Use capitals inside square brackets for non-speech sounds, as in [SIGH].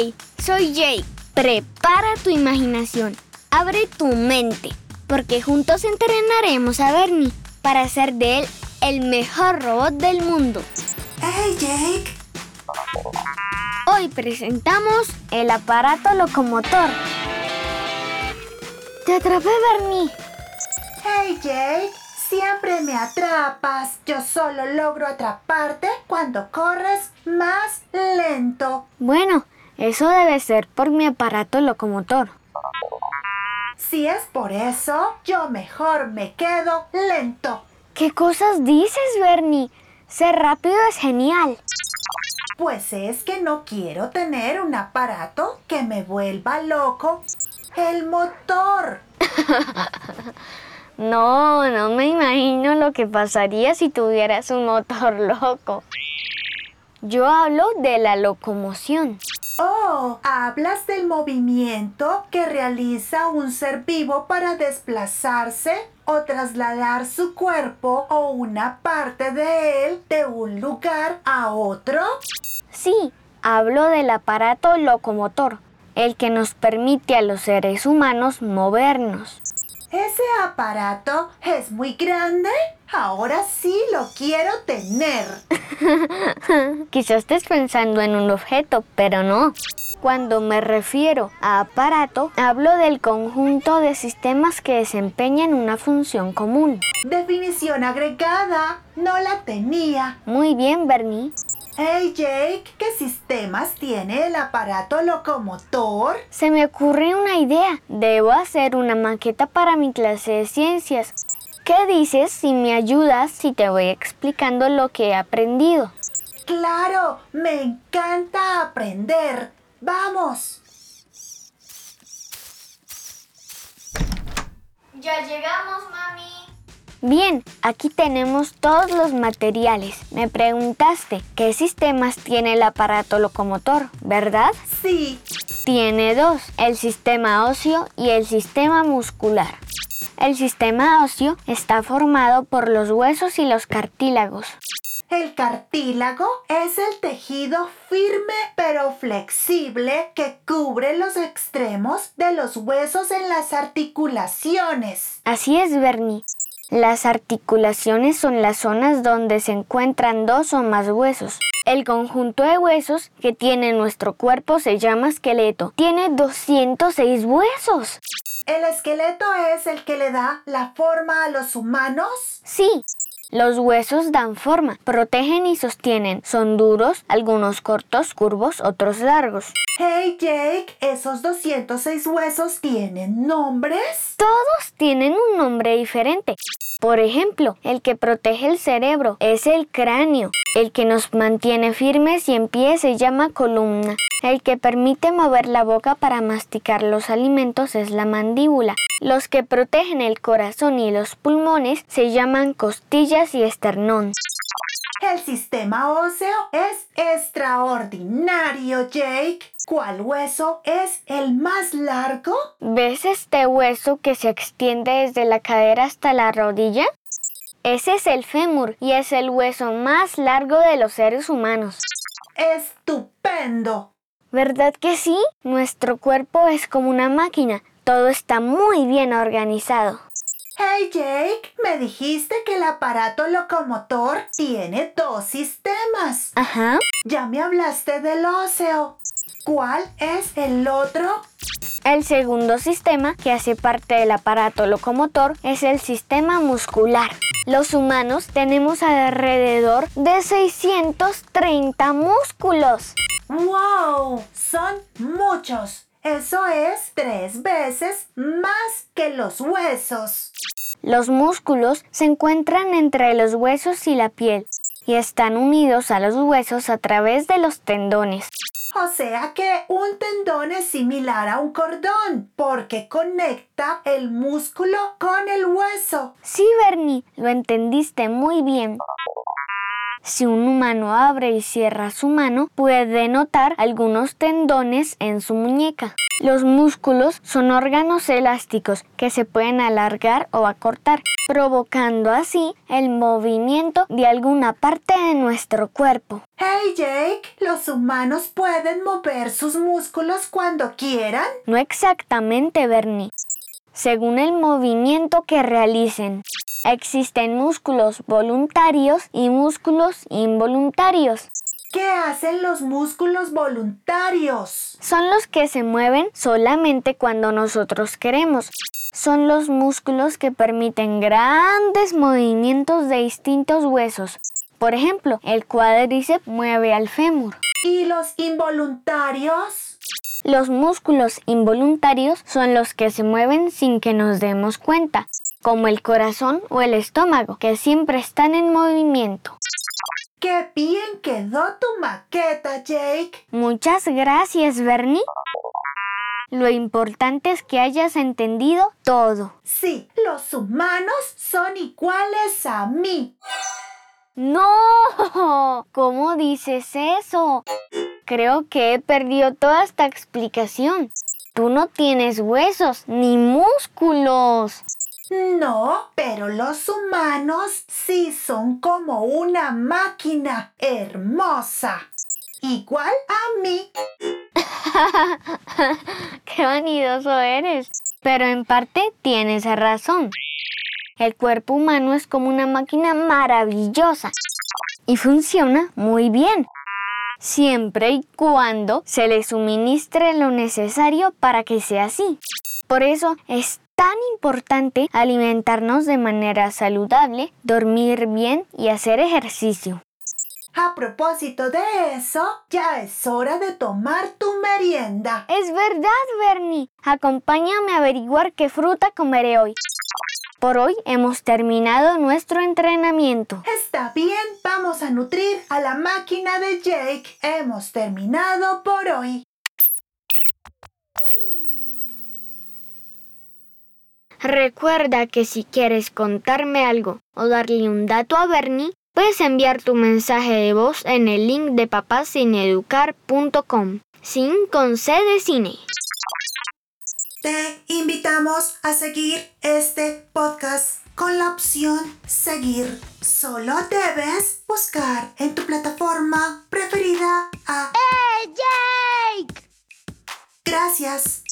Hey, soy Jake. Prepara tu imaginación. Abre tu mente. Porque juntos entrenaremos a Bernie para hacer de él el mejor robot del mundo. ¡Hey, Jake! Hoy presentamos el aparato locomotor. Te atrapé, Bernie. ¡Hey, Jake! Siempre me atrapas. Yo solo logro atraparte cuando corres más lento. Bueno, eso debe ser por mi aparato locomotor. Si es por eso, yo mejor me quedo lento. ¿Qué cosas dices, Bernie? Ser rápido es genial. Pues es que no quiero tener un aparato que me vuelva loco. El motor. [LAUGHS] no, no me imagino lo que pasaría si tuvieras un motor loco. Yo hablo de la locomoción. Oh, hablas del movimiento que realiza un ser vivo para desplazarse o trasladar su cuerpo o una parte de él de un lugar a otro. Sí, hablo del aparato locomotor, el que nos permite a los seres humanos movernos. ¿Ese aparato es muy grande? Ahora sí lo quiero tener. [LAUGHS] Quizás estés pensando en un objeto, pero no. Cuando me refiero a aparato, hablo del conjunto de sistemas que desempeñan una función común. Definición agregada. No la tenía. Muy bien, Bernie. Hey Jake, ¿qué sistemas tiene el aparato locomotor? Se me ocurre una idea. Debo hacer una maqueta para mi clase de ciencias. ¿Qué dices si me ayudas si te voy explicando lo que he aprendido? Claro, me encanta aprender. Vamos. Ya llegamos, mami. Bien, aquí tenemos todos los materiales. Me preguntaste qué sistemas tiene el aparato locomotor, ¿verdad? Sí. Tiene dos, el sistema óseo y el sistema muscular. El sistema óseo está formado por los huesos y los cartílagos. El cartílago es el tejido firme pero flexible que cubre los extremos de los huesos en las articulaciones. Así es, Bernie. Las articulaciones son las zonas donde se encuentran dos o más huesos. El conjunto de huesos que tiene nuestro cuerpo se llama esqueleto. Tiene 206 huesos. ¿El esqueleto es el que le da la forma a los humanos? Sí. Los huesos dan forma, protegen y sostienen. Son duros, algunos cortos, curvos, otros largos. Hey Jake, ¿esos 206 huesos tienen nombres? Todos tienen un nombre diferente. Por ejemplo, el que protege el cerebro es el cráneo. El que nos mantiene firmes y en pie se llama columna. El que permite mover la boca para masticar los alimentos es la mandíbula. Los que protegen el corazón y los pulmones se llaman costillas y esternón. El sistema óseo es extraordinario, Jake. ¿Cuál hueso es el más largo? ¿Ves este hueso que se extiende desde la cadera hasta la rodilla? Ese es el fémur y es el hueso más largo de los seres humanos. ¡Estupendo! ¿Verdad que sí? Nuestro cuerpo es como una máquina. Todo está muy bien organizado. Hey Jake, me dijiste que el aparato locomotor tiene dos sistemas. Ajá. Ya me hablaste del óseo. ¿Cuál es el otro? El segundo sistema que hace parte del aparato locomotor es el sistema muscular. Los humanos tenemos alrededor de 630 músculos. ¡Wow! Son muchos. Eso es tres veces más que los huesos. Los músculos se encuentran entre los huesos y la piel y están unidos a los huesos a través de los tendones. O sea que un tendón es similar a un cordón porque conecta el músculo con el hueso. Sí, Bernie, lo entendiste muy bien. Si un humano abre y cierra su mano, puede notar algunos tendones en su muñeca. Los músculos son órganos elásticos que se pueden alargar o acortar, provocando así el movimiento de alguna parte de nuestro cuerpo. Hey Jake, ¿los humanos pueden mover sus músculos cuando quieran? No exactamente, Bernie. Según el movimiento que realicen. Existen músculos voluntarios y músculos involuntarios. ¿Qué hacen los músculos voluntarios? Son los que se mueven solamente cuando nosotros queremos. Son los músculos que permiten grandes movimientos de distintos huesos. Por ejemplo, el cuádriceps mueve al fémur. ¿Y los involuntarios? Los músculos involuntarios son los que se mueven sin que nos demos cuenta, como el corazón o el estómago, que siempre están en movimiento. ¡Qué bien quedó tu maqueta, Jake! Muchas gracias, Bernie. Lo importante es que hayas entendido todo. Sí, los humanos son iguales a mí. ¡No! ¿Cómo dices eso? Creo que he perdido toda esta explicación. Tú no tienes huesos ni músculos. No, pero los humanos sí son como una máquina hermosa. Igual a mí. [LAUGHS] Qué vanidoso eres. Pero en parte tienes razón. El cuerpo humano es como una máquina maravillosa y funciona muy bien, siempre y cuando se le suministre lo necesario para que sea así. Por eso es tan importante alimentarnos de manera saludable, dormir bien y hacer ejercicio. A propósito de eso, ya es hora de tomar tu merienda. Es verdad, Bernie. Acompáñame a averiguar qué fruta comeré hoy. Por hoy hemos terminado nuestro entrenamiento. Está bien, vamos a nutrir a la máquina de Jake. Hemos terminado por hoy. Recuerda que si quieres contarme algo o darle un dato a Bernie, puedes enviar tu mensaje de voz en el link de papacineeducar.com, sin con C de cine. Te invitamos a seguir este podcast con la opción seguir. Solo debes buscar en tu plataforma preferida a ¡Hey, Jake! Gracias.